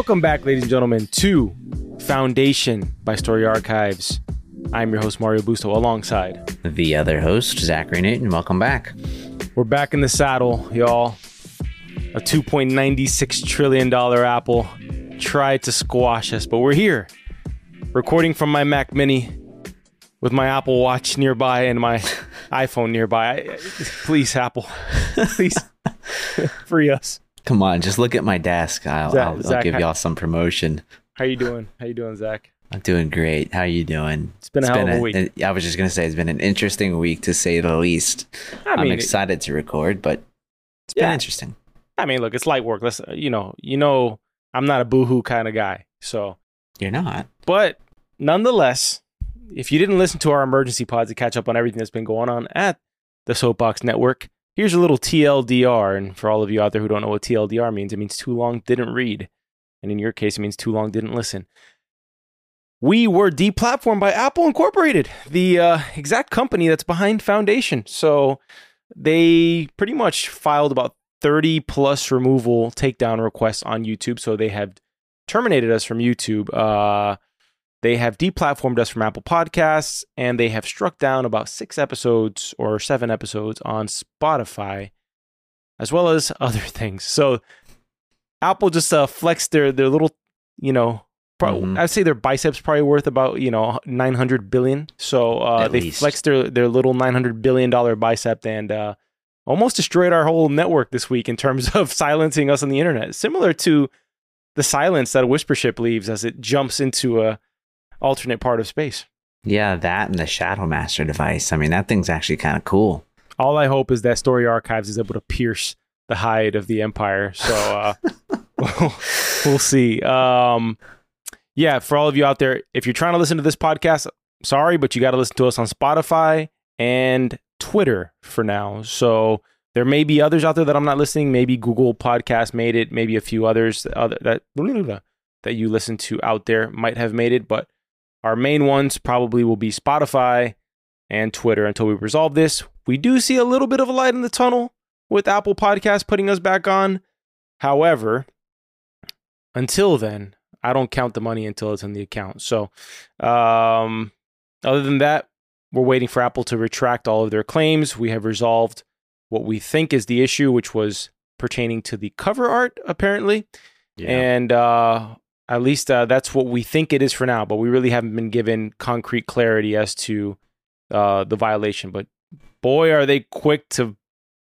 Welcome back, ladies and gentlemen, to Foundation by Story Archives. I'm your host, Mario Busto, alongside. The other host, Zachary Newton. Welcome back. We're back in the saddle, y'all. A $2.96 trillion Apple tried to squash us, but we're here. Recording from my Mac Mini with my Apple Watch nearby and my iPhone nearby. Please, Apple. Please free us. Come on, just look at my desk. I'll, Zach- I'll, I'll give y'all some promotion. How you doing? How you doing, Zach? I'm doing great. How you doing? It's been a hell of a week. an- I was just gonna say it's been an interesting week to say the least. I I'm mean, excited to record, but it's Yeah. been interesting. I mean, look, it's light work. Let's, you know, you know, I'm not a boohoo kind of guy. So, You're not. but nonetheless, if you didn't listen to our emergency pods to catch up on everything that's been going on at the Soapbox Network, here's a little TLDR. And for all of you out there who don't know what TLDR means, it means too long didn't read. And in your case, it means too long didn't listen. We were deplatformed by Apple Incorporated, the uh, exact company that's behind Foundation. So they pretty much filed about 30 plus removal takedown requests on YouTube. So they have terminated us from YouTube. Uh, they have deplatformed us from Apple Podcasts, and they have struck down about six episodes or seven episodes on Spotify, as well as other things. So Apple just uh, flexed their their little, you know, pro- Mhm. I'd say their biceps probably worth about you know 900 billion. So uh, they least. flexed their their little 900 billion dollar bicep and uh, almost destroyed our whole network this week in terms of silencing us on the internet. Similar to the silence that a whisper ship leaves as it jumps into a alternate part of space. Yeah, that and the Shadow Master device. I mean, that thing's actually kind of cool. All I hope is that Story Archives is able to pierce the hide of the Empire. So uh, we'll, we'll see. Um, yeah, for all of you out there, if you're trying to listen to this podcast, sorry, but you got to listen to us on Spotify and Twitter for now. So there may be others out there that I'm not listening. Maybe Google Podcast made it. Maybe a few others that other, that that you listen to out there might have made it, but our main ones probably will be Spotify and Twitter until we resolve this. We do see a little bit of a light in the tunnel with Apple Podcasts putting us back on. However, until then, I don't count the money until it's in the account. So, um, other than that, we're waiting for Apple to retract all of their claims. We have resolved what we think is the issue, which was pertaining to the cover art, apparently. And uh, at least uh, that's what we think it is for now. But we really haven't been given concrete clarity as to uh, the violation. But boy, are they quick to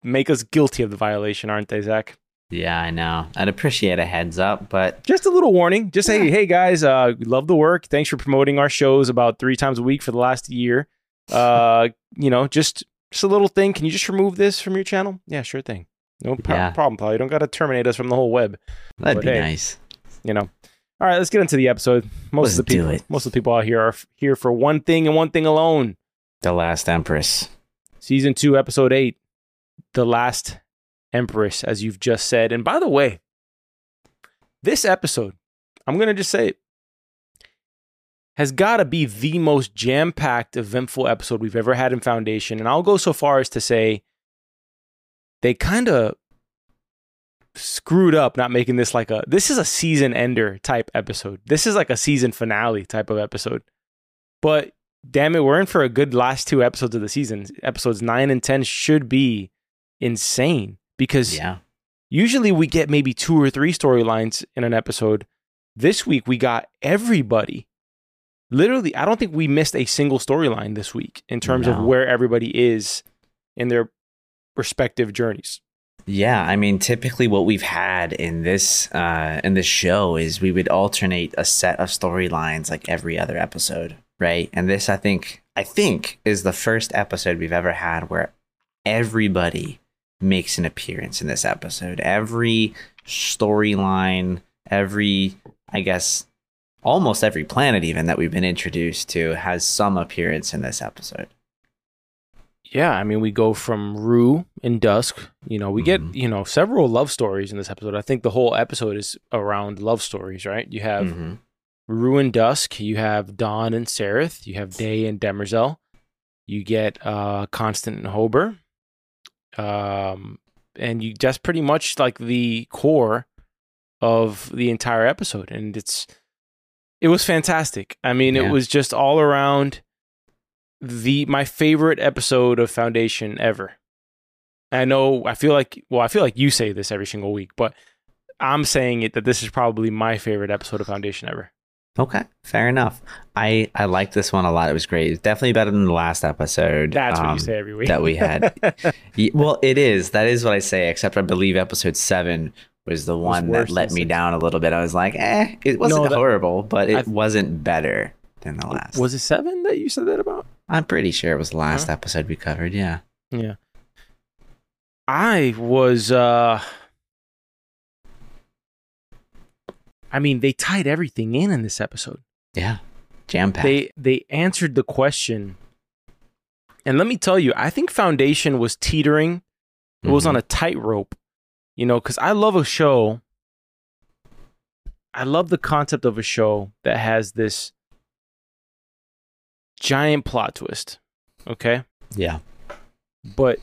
make us guilty of the violation, aren't they, Zach? yeah, I know. I'd appreciate a heads up, but Just a little warning. Just hey, hey guys, uh, we love the work. Thanks for promoting our shows about three times a week for the last year. Uh, you know, just just a little thing. Can you just remove this from your channel? Yeah, sure thing. No Yeah. problem, pal. You don't got to terminate us from the whole web. that'd But be hey, nice. you know. All right, let's get into the episode. Most Let's of the people, most of the people out here are here for one thing and one thing alone. The Last Empress. Season two, episode eight, the last empress, as you've just said. And by the way, this episode, I'm gonna just say it, has got to be the most jam-packed, eventful episode we've ever had in Foundation. And I'll go so far as to say they kind of screwed up not making this like a this is a season ender type episode. This is like a season finale type of episode. But damn it, we're in for a good last two episodes of the season. Episodes 9 and 10 should be insane because Yeah. usually we get maybe two or three storylines in an episode. This week we got everybody. Literally, I don't think we missed a single storyline this week in terms of where everybody is in their respective journeys. Yeah, I mean, typically what we've had in this uh, in this show is we would alternate a set of storylines like every other episode, right? And this, I think, I think, is the first episode we've ever had where everybody makes an appearance in this episode. Every storyline, every, I guess, almost every planet even that we've been introduced to has some appearance in this episode. Yeah, I mean, we go from Rue and Dusk. You know, we get Mhm. you know several love stories in this episode. I think the whole episode is around love stories, right? You have Mhm. Rue and Dusk. You have Dawn and Sareth. You have Day and Demerzel. You get uh, Constant and Hober. Um, and you just pretty much like the core of the entire episode, and it's it was fantastic. I mean, Yeah. it was just all around the my favorite episode of Foundation ever. I know I feel like well, I feel like you say this every single week, but I'm saying it that this is probably my favorite episode of Foundation ever. Okay, fair enough. I I liked this one a lot. It was great. It's definitely better than the last episode. That's what um, you say every week that we had. Well, it is. That is what I say. Except I believe episode seven was the one that let me six. down a little bit. I was like, eh, it wasn't No, that- horrible, but it I've- wasn't better than the last. was it seven that you said that about? I'm pretty sure it was the last episode we covered. Yeah. Yeah. I was uh I mean, they tied everything in in this episode. Yeah. Jam packed. They they answered the question. And let me tell you, I think Foundation was teetering. It was Mhm. on a tightrope. You know, cuz I love a show I love the concept of a show that has this giant plot twist. Okay? Yeah. but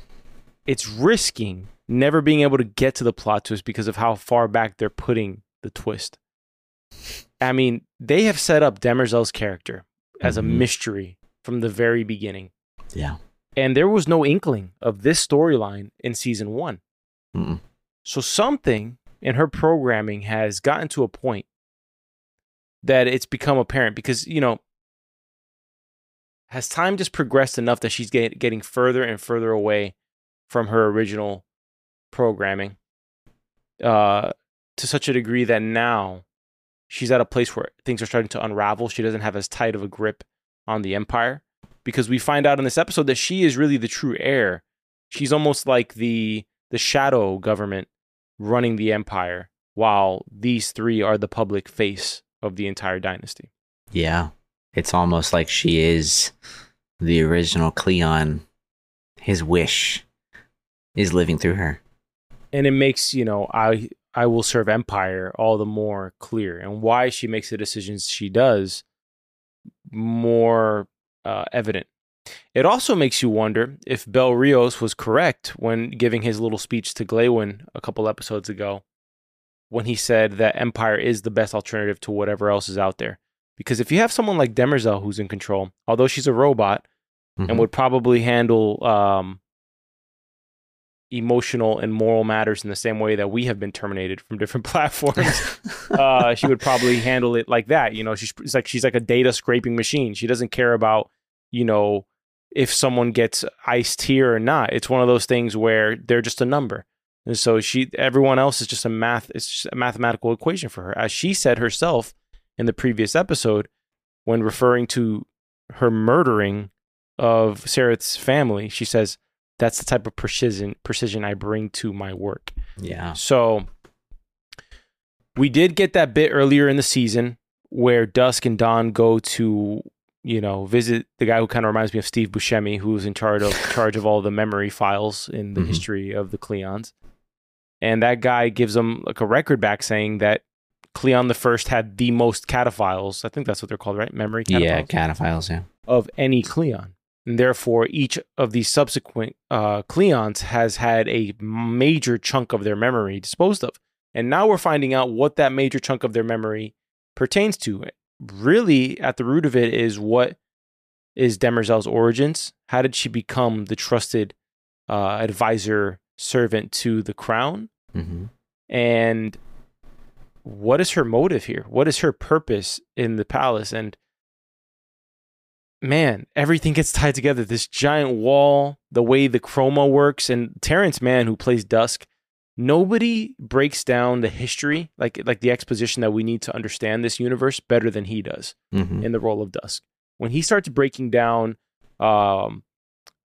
it's risking never being able to get to the plot twist because of how far back they're putting the twist. I mean, they have set up Demerzel's character as Mhm. a mystery from the very beginning. Yeah. And there was no inkling of this storyline in season one. Mm-mm. So something in her programming has gotten to a point that it's become apparent because, you know, has time just progressed enough that she's get, getting further and further away from her original programming uh, to such a degree that now she's at a place where things are starting to unravel. She doesn't have as tight of a grip on the empire because we find out in this episode that she is really the true heir. She's almost like the the shadow government running the empire while these three are the public face of the entire dynasty. Yeah. It's almost like she is the original Cleon. His wish is living through her. and it makes you know i i will serve empire all the more clear and why she makes the decisions she does more uh, evident it also makes you wonder if bel riose was correct when giving his little speech to glawen a couple episodes ago when he said that empire is the best alternative to whatever else is out there because if you have someone like demerzel who's in control although she's a robot Mhm. and would probably handle um, emotional and moral matters in the same way that we have been terminated from different platforms. uh, she would probably handle it like that. You know, she's it's like she's like a data scraping machine. She doesn't care about you know if someone gets iced here or not. It's one of those things where they're just a number. And so she, everyone else is just a math. It's just a mathematical equation for her, as she said herself in the previous episode when referring to her murdering of Sarah's family. She says, "That's the type of precision precision I bring to my work." yeah. So we did get that bit earlier in the season where Dusk and Dawn go to, you know, visit the guy who kind of reminds me of Steve Buscemi, who's in charge of charge of all the memory files in the Mhm. history of the Cleons. And that guy gives them like a record back saying that Cleon the First had the most cataphiles. I think that's what they're called, right? Memory cataphiles Yeah. Cataphiles. Yeah. of any Cleon. And therefore, each of these subsequent uh, Cleons has had a major chunk of their memory disposed of. And now we're finding out what that major chunk of their memory pertains to. Really, at the root of it is what is Demerzel's origins? How did she become the trusted uh, advisor servant to the crown? hmm and what is her motive here? What is her purpose in the palace? And man everything gets tied together. This giant wall the way the chroma works and terrence mann who plays dusk nobody breaks down the history like like the exposition that we need to understand this universe better than he does hmm in the role of Dusk. When he starts breaking down, um,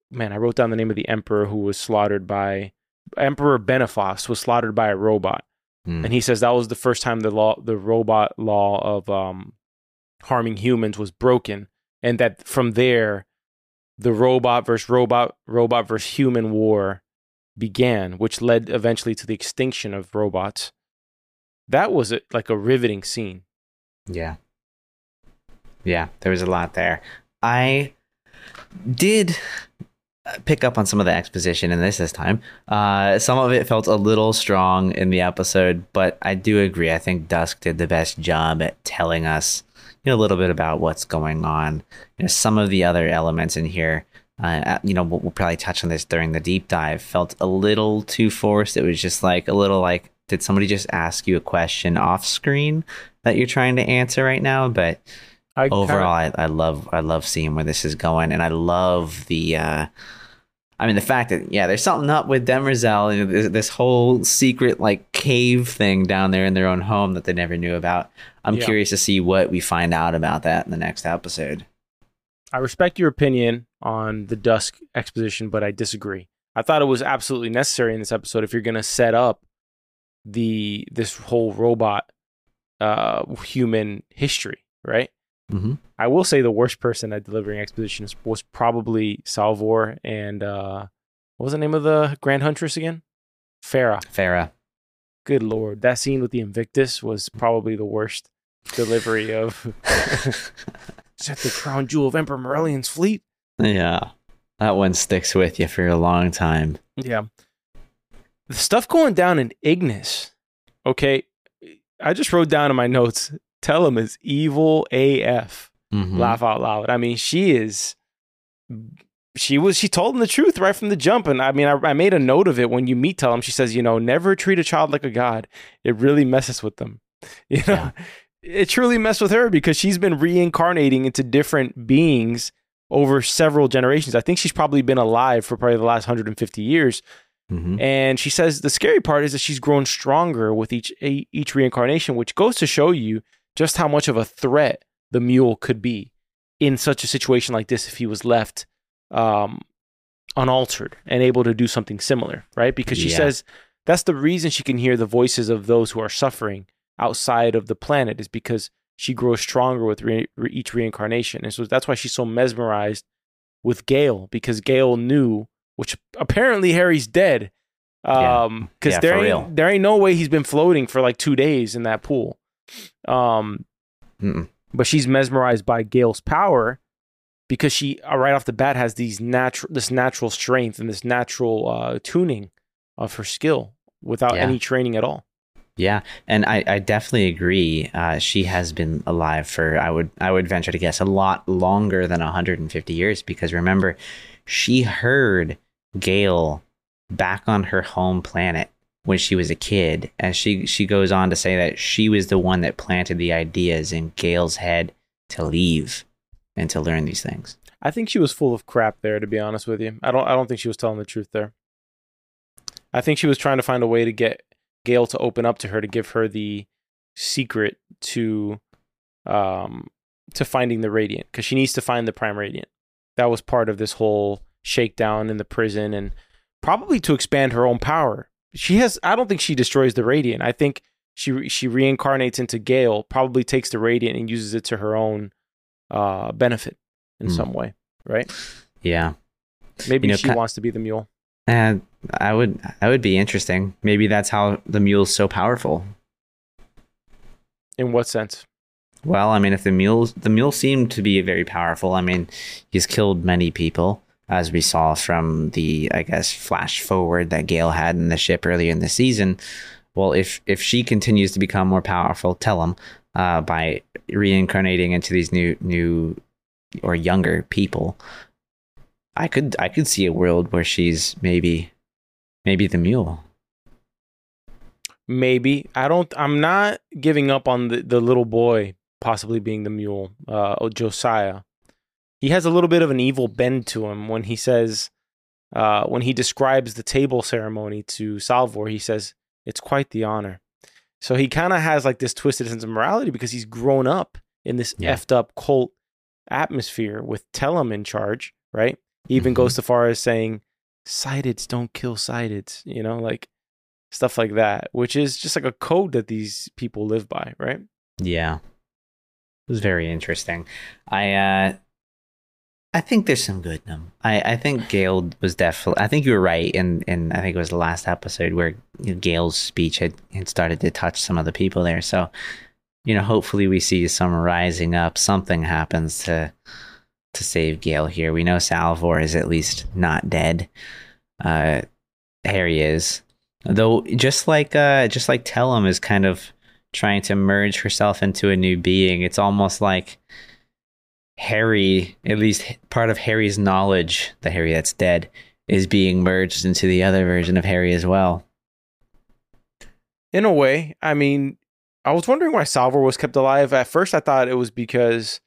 man, I wrote down the name of the emperor who was slaughtered by Emperor Benephos was slaughtered by a robot, Mm. and he says that was the first time the law, the robot law of um, harming humans was broken, and that from there, the robot versus robot, robot versus human war began, which led eventually to the extinction of robots. That was a, like a riveting scene. Yeah. Yeah, there was a lot there. I did pick up on some of the exposition in this this time. Uh, some of it felt a little strong in the episode, but I do agree. I think Dusk did the best job at telling us you know a little bit about what's going on. You know, some of the other elements in here. Uh, you know, we'll, we'll probably touch on this during the deep dive. Felt a little too forced. It was just like a little like, did somebody just ask you a question off screen that you're trying to answer right now? But I overall, kinda... I, I love I love seeing where this is going, and I love the. Uh, I mean, the fact that yeah, there's something up with Demerzel, you know, this, this, whole secret like cave thing down there in their own home that they never knew about. I'm yeah. curious to see what we find out about that in the next episode. I respect your opinion on the Dusk exposition, but I disagree. I thought it was absolutely necessary in this episode if you're going to set up the this whole robot uh human history, right? Mm-hmm. I will say the worst person at delivering exposition was probably Salvor and uh, what was the name of the Grand Huntress again? Phara. Phara. Good lord, that scene with the Invictus was probably the worst delivery of. Set the crown jewel of Emperor Morellion's fleet. Yeah, that one sticks with you for a long time. Yeah, the stuff going down in Ignis. Okay, I just wrote down in my notes Tellum is evil AF. Mm-hmm. Laugh out loud. I mean, she is. She was. She told him the truth right from the jump, and I mean, I, I made a note of it when you meet Tellum. She says, you know, never treat a child like a god. It really messes with them. You know, yeah. it truly messed with her because she's been reincarnating into different beings over several generations. I think she's probably been alive for probably the last 150 years. Mm-hmm. And she says the scary part is that she's grown stronger with each each reincarnation, which goes to show you just how much of a threat the mule could be in such a situation like this if he was left um, unaltered and able to do something similar, right? Because she yeah. says that's the reason she can hear the voices of those who are suffering outside of the planet is because she grows stronger with re- re- each reincarnation. And so that's why she's so mesmerized with Gaal because Gaal knew, which apparently Hari's dead. Um, because yeah. yeah, there ain't there ain't no way he's been floating for like two days in that pool. Um, Mm-mm. but she's mesmerized by Gaal's power because she uh, right off the bat has these natural this natural strength and this natural uh, tuning of her skill without yeah. any training at all. Yeah, and I, I definitely agree. Uh, she has been alive for I would I would venture to guess a lot longer than 150 years because remember, she heard Gaal back on her home planet when she was a kid. And she, she goes on to say that she was the one that planted the ideas in Gaal's head to leave and to learn these things. I think she was full of crap there, to be honest with you. I don't I don't think she was telling the truth there. I think she was trying to find a way to get Gail to open up to her to give her the secret to um to finding the radiant because she needs to find the prime radiant. That was part of this whole shakedown in the prison and probably to expand her own power she has I don't think she destroys the radiant. I think she she reincarnates into Gaal, probably takes the radiant and uses it to her own uh, benefit in mm. some way, right? Yeah. Maybe you know, she wants to be the mule. And I would that would be interesting. Maybe that's how the mule's so powerful. In what sense? Well, I mean, if the mules the mule seemed to be very powerful. I mean, he's killed many people as we saw from the, I guess, flash forward that Gaal had in the ship earlier in the season. Well, if if she continues to become more powerful, Tellum uh, by reincarnating into these new new or younger people, I could I could see a world where she's maybe maybe the mule. Maybe I don't. I'm not giving up on the the little boy possibly being the mule, uh, Josiah he has a little bit of an evil bend to him when he says uh, when he describes the table ceremony to Salvor, he says it's quite the honor. So he kind of has like this twisted sense of morality because he's grown up in this yeah. effed up cult atmosphere with Tellum in charge, right? He even mm-hmm. goes so far as saying, "Sighteds don't kill sighteds," you know, like stuff like that, which is just like a code that these people live by, right? Yeah, it was very interesting. I uh I think there's some good in them. I, I think Gaal was definitely. I think you were right, and and I think it was the last episode where you know, Gaal's speech had, had started to touch some of the people there. So, you know, hopefully we see some rising up. Something happens to to save Gaal here. We know Salvor is at least not dead. Uh, Hari is, though. Just like uh, just like Tellum is kind of trying to merge herself into a new being. It's almost like Hari, at least part of Hari's knowledge, the Hari that's dead, is being merged into the other version of Hari as well. In a way, I mean, I was wondering why Salvor was kept alive. At first, I thought it was because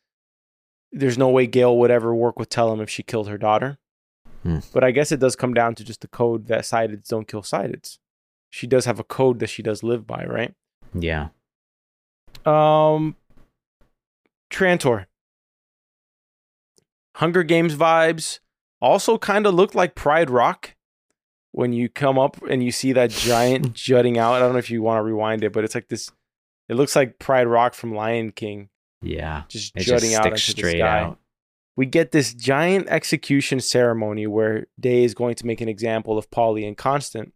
there's no way Gaal would ever work with Tellum if she killed her daughter. Hmm. But I guess it does come down to just the code that sideds don't kill sideds. She does have a code that she does live by, right? Yeah. Um, Trantor. Hunger Games vibes. Also, kind of looked like Pride Rock when you come up and you see that giant jutting out. I don't know if you want to rewind it, but it's like this. It looks like Pride Rock from Lion King, Yeah. just jutting just out into straight the sky. out. We get this giant execution ceremony where Day is going to make an example of Poly and Constant.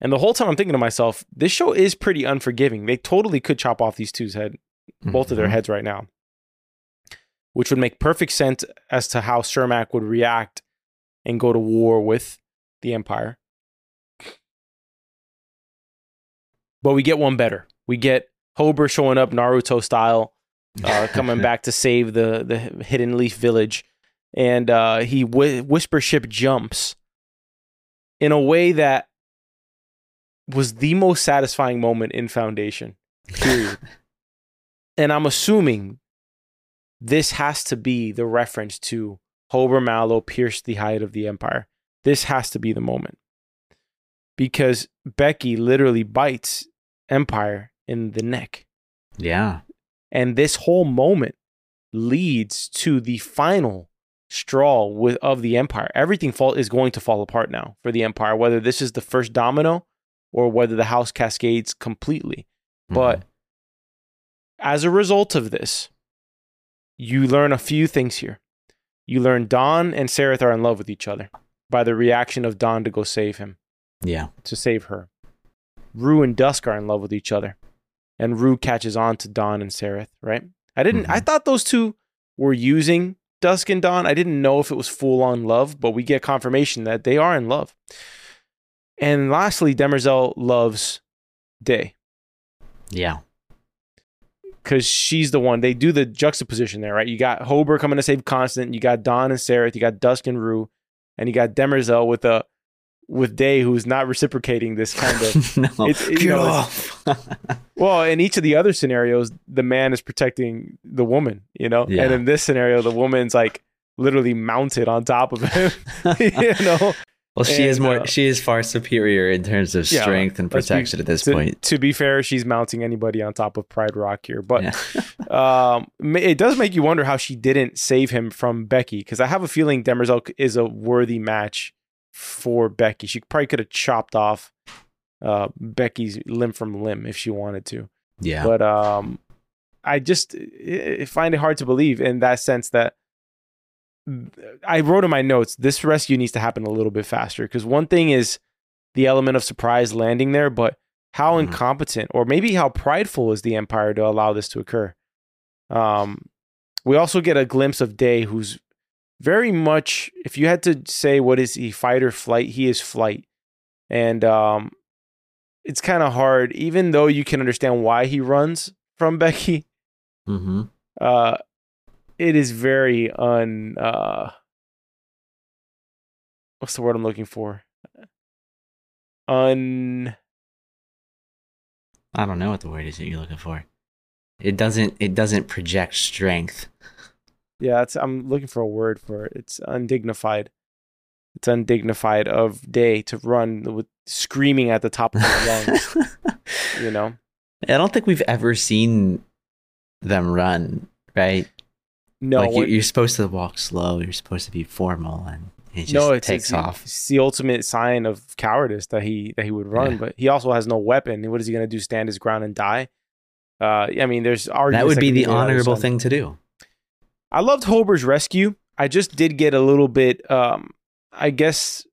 And the whole time I'm thinking to myself, this show is pretty unforgiving. They totally could chop off these two's head, both of their Mhm. heads right now, which would make perfect sense as to how Sermak would react and go to war with the Empire. But we get one better. We get Hober showing up Naruto style, uh, coming back to save the the Hidden Leaf Village, and uh, he whi whisper ship jumps in a way that was the most satisfying moment in Foundation. Period. and I'm assuming this has to be the reference to Hober Mallow pierced the height of the Empire. This has to be the moment because Beki literally bites Empire in the neck. Yeah. And this whole moment leads to the final straw with, of the empire. Everything fall, is going to fall apart now for the empire, whether this is the first domino or whether the house cascades completely. But Mhm. as a result of this, you learn a few things here. You learn Dawn and Sareth are in love with each other by the reaction of Dawn to go save him yeah. to save her. Rue and Dusk are in love with each other, and Rue catches on to Dawn and Sareth. Right? I didn't. I Mhm. thought those two were using Dusk and Dawn. I didn't know if it was full on love, but we get confirmation that they are in love. And lastly, Demerzel loves Day Yeah. Because she's the one. They do the juxtaposition there, right? You got Hober coming to save Constant. You got Dawn and Sareth. You got Dusk and Rue, and you got Demerzel with a with Day, who's not reciprocating this kind of no. It's- you Get know, off. Well, in each of the other scenarios, the man is protecting the woman, you know? Yeah. And in this scenario, the woman's like literally mounted on top of him, you know? Well, she is more. uh, she is far superior in terms of Yeah, strength and let's be- protection at this To, point. to be fair, she's mounting anybody on top of Pride Rock here. But Yeah. um, it does make you wonder how she didn't save him from Beki, because I have a feeling Demerzel is a worthy match for Beki. She probably could have chopped off uh, Beki's limb from limb if she wanted to. yeah. but um i just I find it hard to believe in that sense that i wrote in my notes this rescue needs to happen a little bit faster because one thing is the element of surprise landing there but how Mhm. incompetent or maybe how prideful is the empire to allow this to occur um we also get a glimpse of day who's very much if you had to say what is he fight or flight he is flight and um it's kind of hard even though you can understand why he runs from beki mm-hmm. uh it is very un uh what's the word i'm looking for un I don't know what the word is that you're looking for. It doesn't. It doesn't project strength. yeah it's i'm looking for a word for it it's undignified it's undignified of day to run with screaming at the top of his lungs you know I don't think we've ever seen them run. Right? No like you, you're supposed to walk slow. You're supposed to be formal, and it just no, it's, takes it's, off. It's the ultimate sign of cowardice that he that he would run, Yeah. but he also has no weapon. What is he going to do? Stand his ground and die? Uh, I mean, there's arguments That would be the made on either honorable thing to do. I loved Hober's rescue. I just did get a little bit. Um, I guess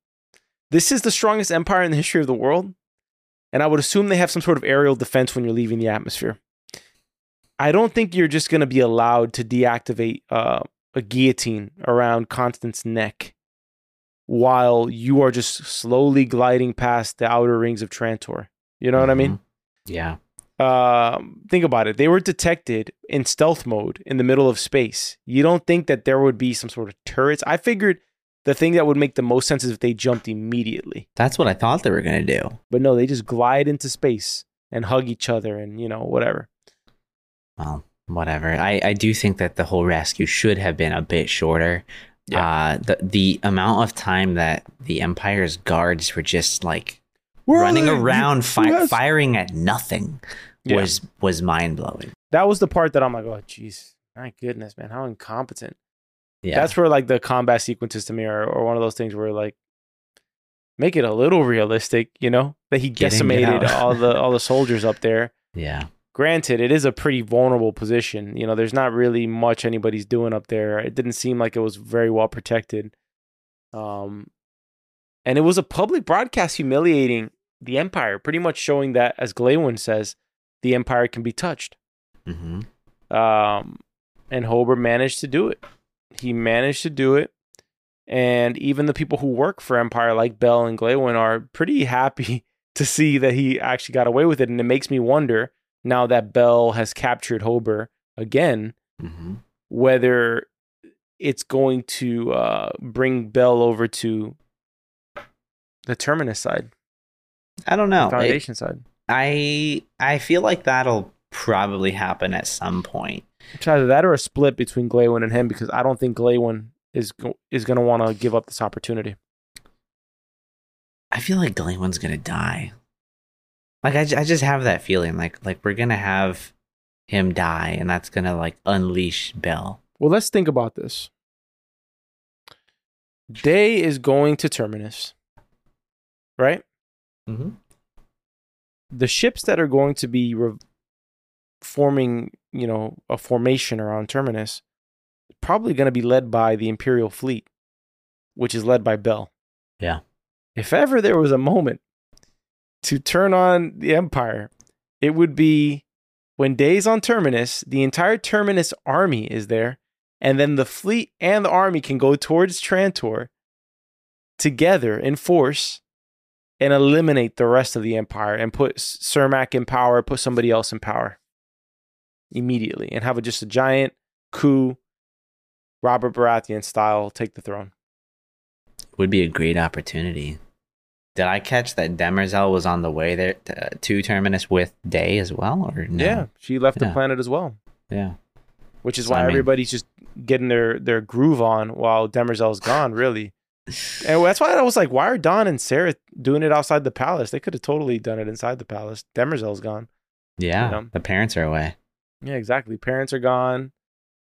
this is the strongest empire in the history of the world, and I would assume they have some sort of aerial defense when you're leaving the atmosphere. I don't think you're just going to be allowed to deactivate uh, a guillotine around Constant's neck while you are just slowly gliding past the outer rings of Trantor. You know what I mean? Mm-hmm. Yeah. Um, think about it. They were detected in stealth mode in the middle of space. You don't think that there would be some sort of turrets? I figured the thing that would make the most sense is if they jumped immediately. That's what I thought they were going to do. But no, they just glide into space and hug each other and, you know, whatever. Well, whatever. I, I do think that the whole rescue should have been a bit shorter. Yeah. Uh, the the amount of time that the Empire's guards were just like Where running around, fi- guys- firing at nothing Yeah. was was mind blowing. That was the part that I'm like, oh, jeez, my goodness, man, how incompetent. Yeah, That's where like the combat sequences to me are, or one of those things where like make it a little realistic, you know, that he decimated all the all the soldiers up there. yeah, Granted, it is a pretty vulnerable position. You know, there's not really much anybody's doing up there. It didn't seem like it was very well protected. Um, and it was a public broadcast humiliating the Empire, pretty much showing that, as Glawen says, the Empire can be touched. hmm Um, and Hober managed to do it. He managed to do it. And even the people who work for Empire, like Bel and Glawen, are pretty happy to see that he actually got away with it. And it makes me wonder now that Bel has captured Hober again, hmm whether it's going to uh, bring Bel over to the Terminus side, I don't know. the It- Foundation side. I I feel like that'll probably happen at some point. It's either that or a split between Glawen and him because I don't think Glawen is go- is going to want to give up this opportunity. I feel like Glawen's gonna die. Like I, I just have that feeling. Like like we're gonna have him die, and that's gonna like unleash Bel. Well, let's think about this. Day is going to Terminus, right? Mm-hmm. The ships that are going to be re- forming, you know, a formation around Terminus, probably going to be led by the Imperial fleet, which is led by Bel. Yeah. If ever there was a moment to turn on the Empire, it would be when Day's on Terminus, the entire Terminus army is there, and then the fleet and the army can go towards Trantor together in force and eliminate the rest of the Empire and put Sermak in power, put somebody else in power immediately, and have a, just a giant coup, Robert Baratheon style, take the throne. Would be a great opportunity. Did I catch that Demerzel was on the way there to, uh, to Terminus with Day as well, or no? Yeah, she left the planet as well, yeah. which is So, why I mean- everybody's just getting their their groove on while Demerzel's gone. Really, and that's why I was like, why are Dawn and Sarah doing it outside the palace? They could have totally done it inside the palace. Demerzel's gone. Yeah, You know? the parents are away. Yeah, exactly. Parents are gone.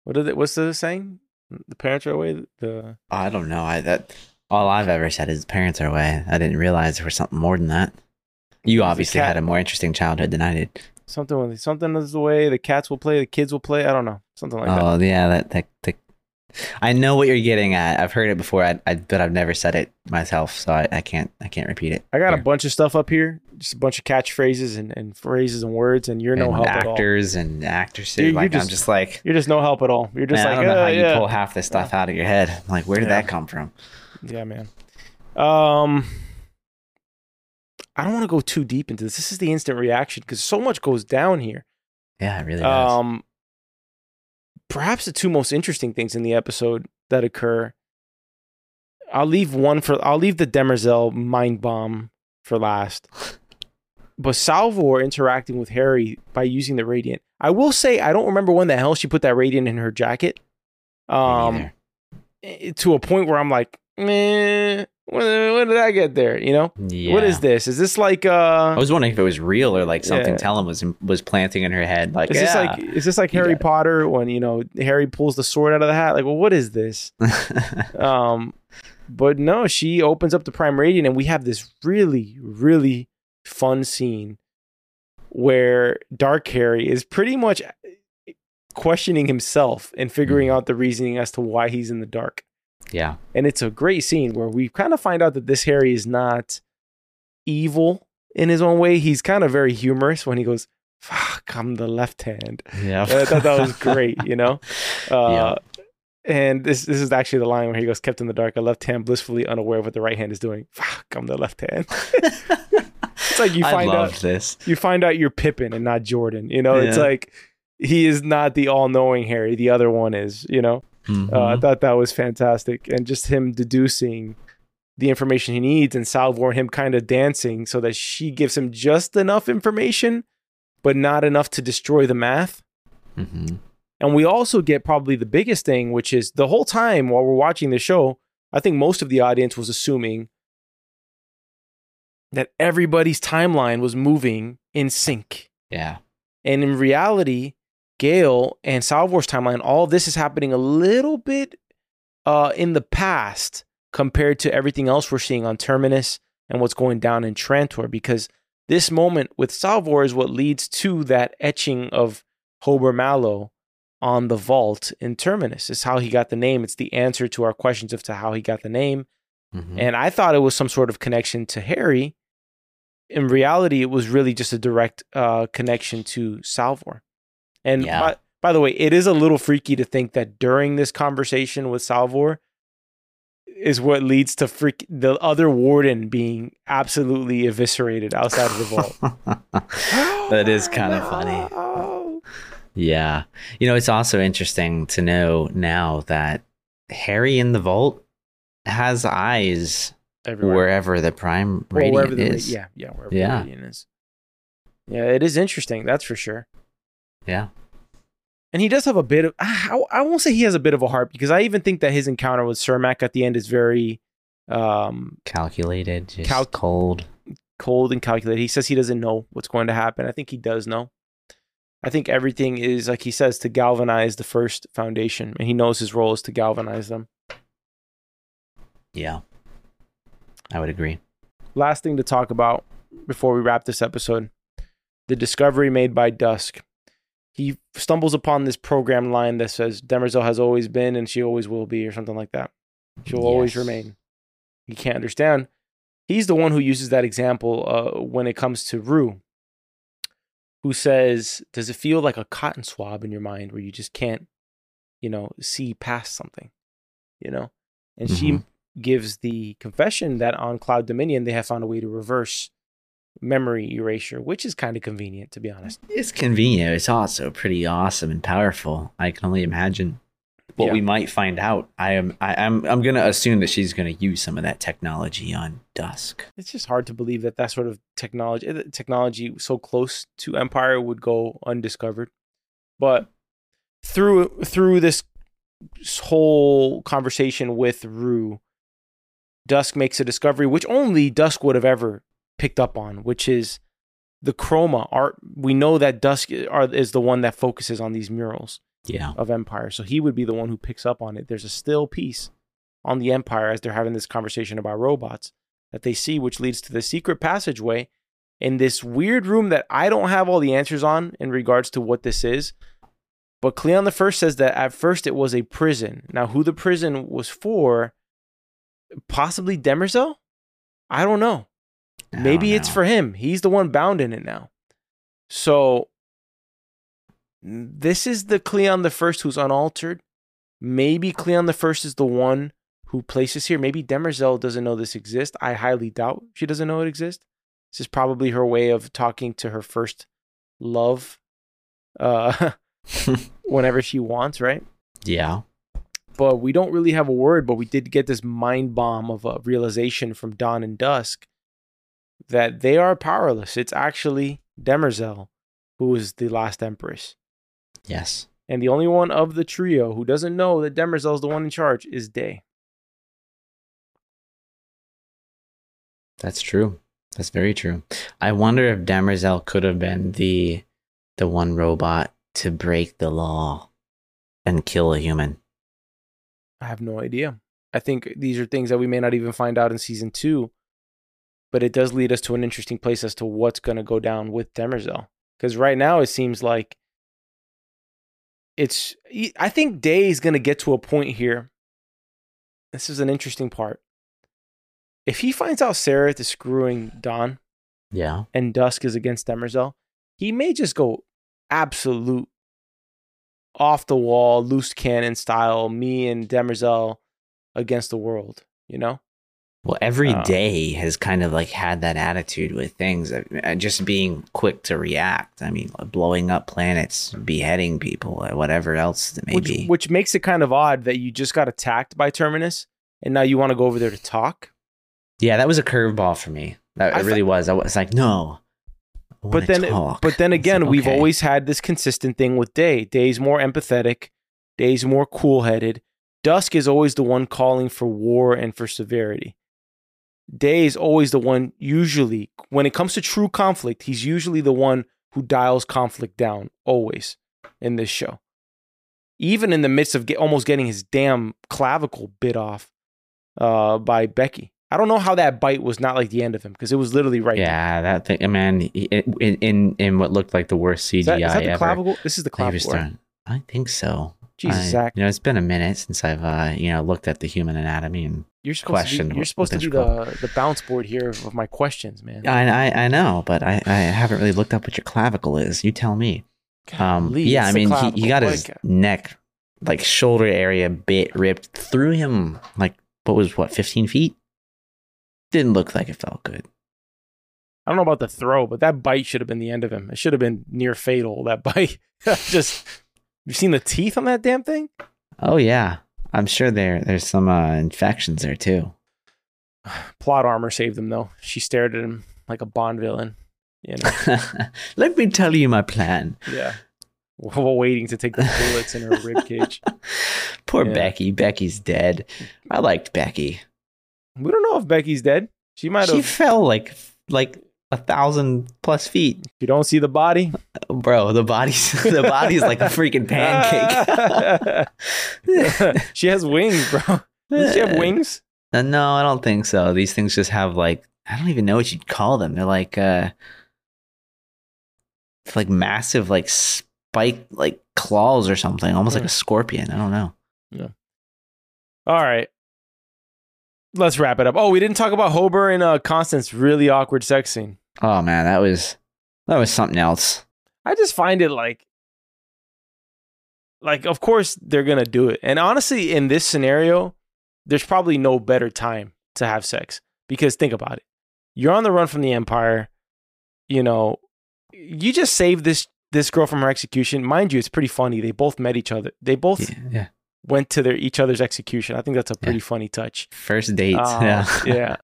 What is it? What's the saying? The parents are away. The I don't know. I that all I've ever said is parents are away. I didn't realize there was something more than that. You obviously cat- had a more interesting childhood than I did. something something is the way the cats will play, the kids will play. I don't know, something like that. oh yeah, that, that that I know what you're getting at. I've heard it before, I, I, but I've never said it myself, so I, I can't I can't repeat it. I got a bunch of stuff up here, just a bunch of catchphrases and, and phrases and words, and you're no and help at all. actors and actresses. You're I'm just- just like You're just no help at all. You're just man, like, I don't know "Uh, how you yeah. pull half this stuff out of your head. I'm like, where did Yeah. that come from? Yeah, man. Um, I don't want to go too deep into this. This is the instant reaction because so much goes down here. Yeah, it really does. Um, perhaps the two most interesting things in the episode that occur. I'll leave one for. I'll leave the Demerzel mind bomb for last. But Salvor interacting with Hari by using the radiant. I will say I don't remember when the hell she put that radiant in her jacket. Um, eh, to a point where I'm like, man, when, when did I get there? You know, yeah. what is this? Is this like uh? I was wondering if it was real or like something Yeah. Tellum was was planting in her head. Like, Is yeah. this like is this like Harry. Potter when you know Harry pulls the sword out of the hat? Like, well, what is this? Um, but no, she opens up the Prime Radiant, and we have this really, really fun scene where Dark Hari is pretty much questioning himself and figuring Mhm. out the reasoning as to why he's in the dark. Yeah, And it's a great scene where we kind of find out that this Hari is not evil in his own way. He's kind of very humorous when he goes, fuck, I'm the left hand. Yeah. I thought that was great, you know? Uh, Yeah. And this this is actually the line where he goes, kept in the dark, a left hand blissfully unaware of what the right hand is doing. Fuck, I'm the left hand. it's like you find out this. you find out you're Pippen and not Jordan. You know, it's like he is not the all knowing Hari. The other one is, you know. Mhm. Uh, I thought that was fantastic. And just him deducing the information he needs and Salvor and him kind of dancing so that she gives him just enough information, but not enough to destroy the math. Mhm. And we also get probably the biggest thing, which is the whole time while we're watching the show, I think most of the audience was assuming that everybody's timeline was moving in sync. Yeah. And in reality, Gaal and Salvor's timeline, all this is happening a little bit uh, in the past compared to everything else we're seeing on Terminus and what's going down in Trantor, because this moment with Salvor is what leads to that etching of Hober Mallow on the vault in Terminus. It's how he got the name. It's the answer to our questions as to how he got the name. Mhm. And I thought it was some sort of connection to Hari. In reality, it was really just a direct uh, connection to Salvor. And Yeah. by, by the way, it is a little freaky to think that during this conversation with Salvor is what leads to freak the other warden being absolutely eviscerated outside of the vault. that is kind of funny. Yeah. You know, it's also interesting to know now that Hari in the vault has eyes Everywhere. wherever the prime radiant wherever the, is. yeah, yeah, wherever Yeah. the radiant is. Yeah, it is interesting. That's for sure. Yeah. And he does have a bit of, I, I won't say he has a bit of a heart because I even think that his encounter with Sermak at the end is very um, Calculated, just Calc- cold. cold and calculated. He says he doesn't know what's going to happen. I think he does know. I think everything is, like he says, to galvanize the first foundation. And he knows his role is to galvanize them. Yeah. I would agree. Last thing to talk about before we wrap this episode the discovery made by Dusk. He stumbles upon this program line that says Demerzel has always been and she always will be, or something like that. She'll always remain. He can't understand. He's the one who uses that example uh, when it comes to Rue, who says, Does it feel like a cotton swab in your mind where you just can't, you know, see past something? You know? And she Mhm. gives the confession that on Cloud Dominion, they have found a way to reverse memory erasure, which is kind of convenient, to be honest. It's convenient. It's also pretty awesome and powerful. I can only imagine what Yeah. we might find out. I am I, I'm I'm gonna assume that she's gonna use some of that technology on Dusk. It's just hard to believe that that sort of technology, eh, technology so close to Empire would go undiscovered. But through through this whole conversation with Rue, Dusk makes a discovery which only Dusk would have ever picked up on, which is the chroma art. We know that Dusk is the one that focuses on these murals Yeah. of Empire, so he would be the one who picks up on it. There's a still piece on the Empire as they're having this conversation about robots that they see, which leads to the secret passageway in this weird room that I don't have all the answers on in regards to what this is. But Cleon the First says that at first it was a prison. Now, who the prison was for, possibly Demerzel? I don't know. Maybe it's for him. He's the one bound in it now. So this is the Cleon the First who's unaltered. Maybe Cleon the First is the one who places here. Maybe Demerzel doesn't know this exists. I highly doubt she doesn't know it exists. This is probably her way of talking to her first love uh, whenever she wants, right? Yeah. but we don't really have a word, but we did get this mind bomb of a realization from Dawn and Dusk that they are powerless. It's actually Demerzel who is the last empress. Yes. And the only one of the trio who doesn't know that Demerzel is the one in charge is Day. That's true. That's very true. I wonder if Demerzel could have been the the one robot to break the law and kill a human. I have no idea. I think these are things that we may not even find out in season two, but it does lead us to an interesting place as to what's going to go down with Demerzel. Because right now it seems like it's. I think Day is going to get to a point here. This is an interesting part. If he finds out Sarah is screwing Dawn, Yeah. and Dusk is against Demerzel, he may just go absolute off the wall, loose cannon style, me and Demerzel against the world, you know? Well, every Um, day has kind of like had that attitude with things, uh, uh, just being quick to react. I mean, blowing up planets, beheading people, uh, whatever else it may which, be. which makes it kind of odd that you just got attacked by Terminus and now you want to go over there to talk. yeah, that was a curveball for me. That I it really was. I was like, no. But then, talk. but then It's like, again, we've always had this consistent thing with Day. Day's more empathetic. Day's more cool-headed. Dusk is always the one calling for war and for severity. Day is always the one. Usually, when it comes to true conflict, he's usually the one who dials conflict down. Always in this show, even in the midst of get, almost getting his damn clavicle bit off uh, by Beki. I don't know how that bite was not like the end of him because it was literally right. there. Yeah, that thing, man. In in in what looked like the worst CGI Is that, is that the ever. clavicle? This is the clavicle. I think so. Jesus, I- Zach. You know, it's been a minute since I've uh, you know looked at the human anatomy, and You're supposed to be, you're supposed to be the, the bounce board here of, my questions, man. I I, I know, but I, I haven't really looked up what your clavicle is. You tell me. Um, Golly, yeah, I mean, he, he got Like, his neck, like shoulder area, bit ripped through him. Like what was what, fifteen feet? Didn't look like it felt good. I don't know about the throw, but that bite should have been the end of him. It should have been near fatal. That bite, just you've seen the teeth on that damn thing. Oh yeah, I'm sure there there's some uh, infections there too. Plot armor saved him though. She stared at him like a Bond villain. You know, Let me tell you my plan. yeah, while waiting to take the bullets in her rib cage. Poor Yeah. Beki. Beki's dead. I liked Beki. We don't know if Beki's dead. She might have. She fell like like a thousand plus feet. You don't see the body. Bro, the body's the body's like a freaking pancake. she has wings, bro. Does she have wings? Uh, no, I don't think so. These things just have like I don't even know what you'd call them. They're like uh like massive like spike like claws or something, almost like Hmm. a scorpion. I don't know. Yeah. All right. Let's wrap it up. Oh, we didn't talk about Hober and uh, Constant's really awkward sex scene. Oh man, that was that was something else. I just find it like like of course they're going to do it. And honestly in this scenario, there's probably no better time to have sex because think about it. You're on the run from the empire, you know, you just saved this this girl from her execution. Mind you, it's pretty funny. They both met each other. They both Yeah, yeah. Went to their each other's execution. I think that's a pretty funny touch. First date. Um, yeah. yeah.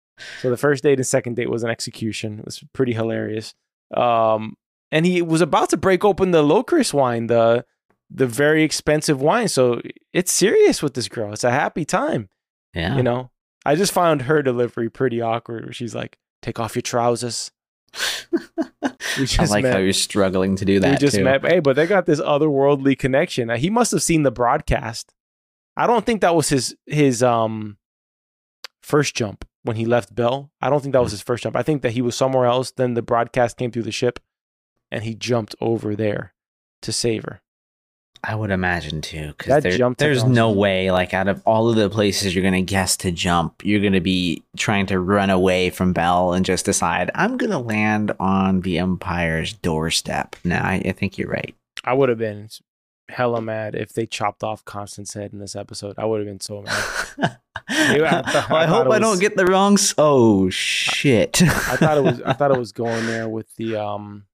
So the first date and second date was an execution. It was pretty hilarious. Um, and he was about to break open the Locris wine, the the very expensive wine. So it's serious with this girl. It's a happy time. yeah. You know. I just found her delivery pretty awkward. Where she's like, "Take off your trousers." I like met. how you're struggling to do that we just too. met. Hey, but they got this otherworldly connection. He must have seen the broadcast. I don't think that was his his um first jump when he left Bel. I don't think that was his first jump. I think that he was somewhere else. Then the broadcast came through the ship, and he jumped over there to save her. I would imagine too, because there, there's no way, like out of all of the places you're gonna guess to jump, you're gonna be trying to run away from Bel and just decide I'm gonna land on the Empire's doorstep. No, I, I think you're right. I would have been hella mad if they chopped off Constant's head in this episode. I would have been so mad. I thought- I, I hope it I don't get the wrong. S- oh shit! I thought it was I thought it was going there with the um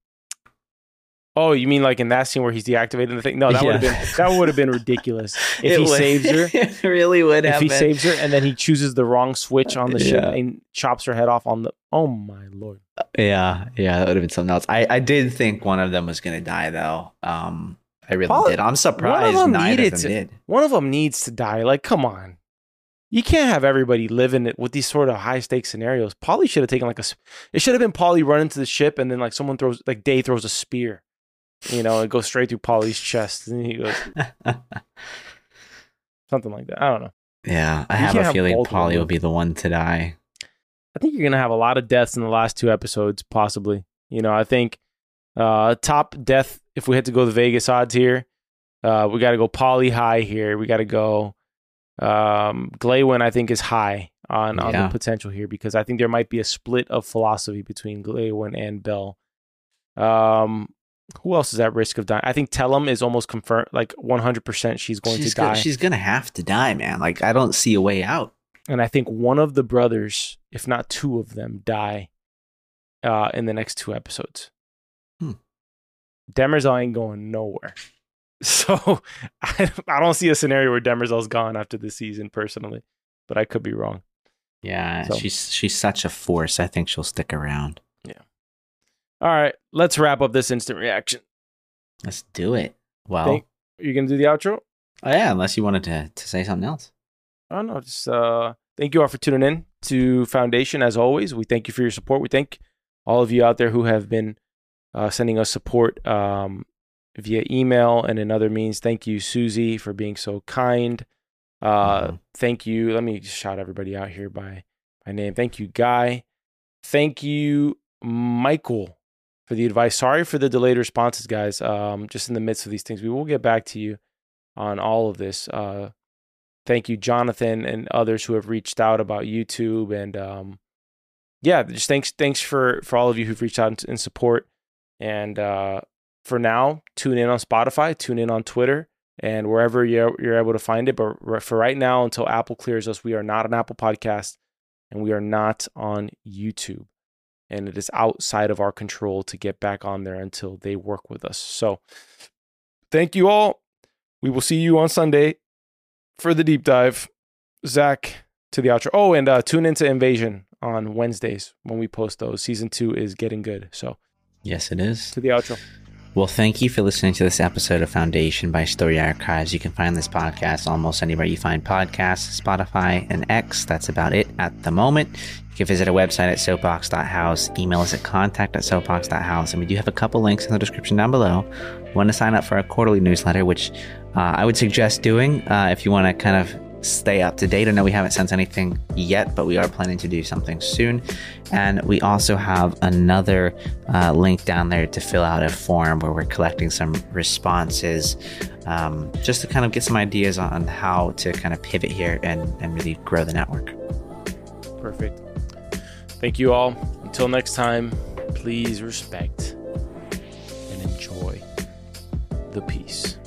Oh, you mean like in that scene where he's deactivating the thing? No, that would have been that would have been ridiculous. If It he would- saves her, it really would if have he saves her and then he chooses the wrong switch on the ship Yeah. and chops her head off on the Oh my lord. Yeah, yeah, that would have been something else. I, I did think one of them was gonna die though. Um, I really Paul- did. I'm surprised them neither needed of to- did. One of them needs to die. Like, come on. You can't have everybody living it with these sort of high stakes scenarios. Poly should have taken like a. It should have been Poly running to the ship and then like someone throws like Day throws a spear, you know, it goes straight through Poly's chest and he goes something like that. I don't know. yeah, I You have a feeling Poly will be the one to die. I think you're gonna have a lot of deaths in the last two episodes, possibly. You know, I think uh top death if we had to go the Vegas odds here, uh we gotta go poly high here. We gotta go um Glawen I think is high on, on Yeah. the potential here because I think there might be a split of philosophy between Glawen and Bel. Um who else is at risk of dying? I think Tellum is almost confirmed, like 100% she's going she's to die. She's gonna have to die, man. Like I don't see a way out. and I think one of the brothers, if not two of them, die uh, in the next two episodes. Demerzel ain't going nowhere. So I, I don't see a scenario where Demerzel's gone after this season, personally, but I could be wrong. Yeah, So- she's she's such a force. I think she'll stick around. Yeah. All right, let's wrap up this instant reaction. Let's do it. Well, Are you going to do the outro? oh, yeah, unless you wanted to to say something else. Oh no, just uh thank you all for tuning in to Foundation as always. We thank you for your support. We thank all of you out there who have been uh, sending us support um, via email and in other means. Thank you, Susie, for being so kind. Uh, Mhm. Thank you. Let me shout everybody out here by by name. Thank you, Guy. Thank you, Michael, for the advice. Sorry for the delayed responses, guys. Um, just in the midst of these things, we will get back to you on all of this. Uh, thank you, Jonathan, and others who have reached out about YouTube and um, yeah, just thanks thanks for for all of you who've reached out in, in support. And uh, for now, tune in on Spotify, tune in on Twitter, and wherever you're you're able to find it. But for right now, until Apple clears us, we are not an Apple podcast, and we are not on YouTube. And it is outside of our control to get back on there until they work with us. So, thank you all. We will see you on Sunday for the deep dive. Zach to the outro. Oh, and uh, tune into Invasion on Wednesdays when we post those. Season two is getting good. So Yes, it is. to the outro. Well, thank you for listening to this episode of Foundation by Story Archives. You can find this podcast almost anywhere you find podcasts, Spotify, and X. That's about it at the moment. You can visit our website at soapbox.house, email us at contact at soapbox.house, and we do have a couple links in the description down below. Want to sign up for our quarterly newsletter, which uh, I would suggest doing uh, if you want to kind of stay up to date. I know we haven't sent anything yet, but we are planning to do something soon. And we also have another uh, link down there to fill out a form where we're collecting some responses um, just to kind of get some ideas on how to kind of pivot here and, and really grow the network. Perfect. Thank you all. Until next time, please respect and enjoy the peace.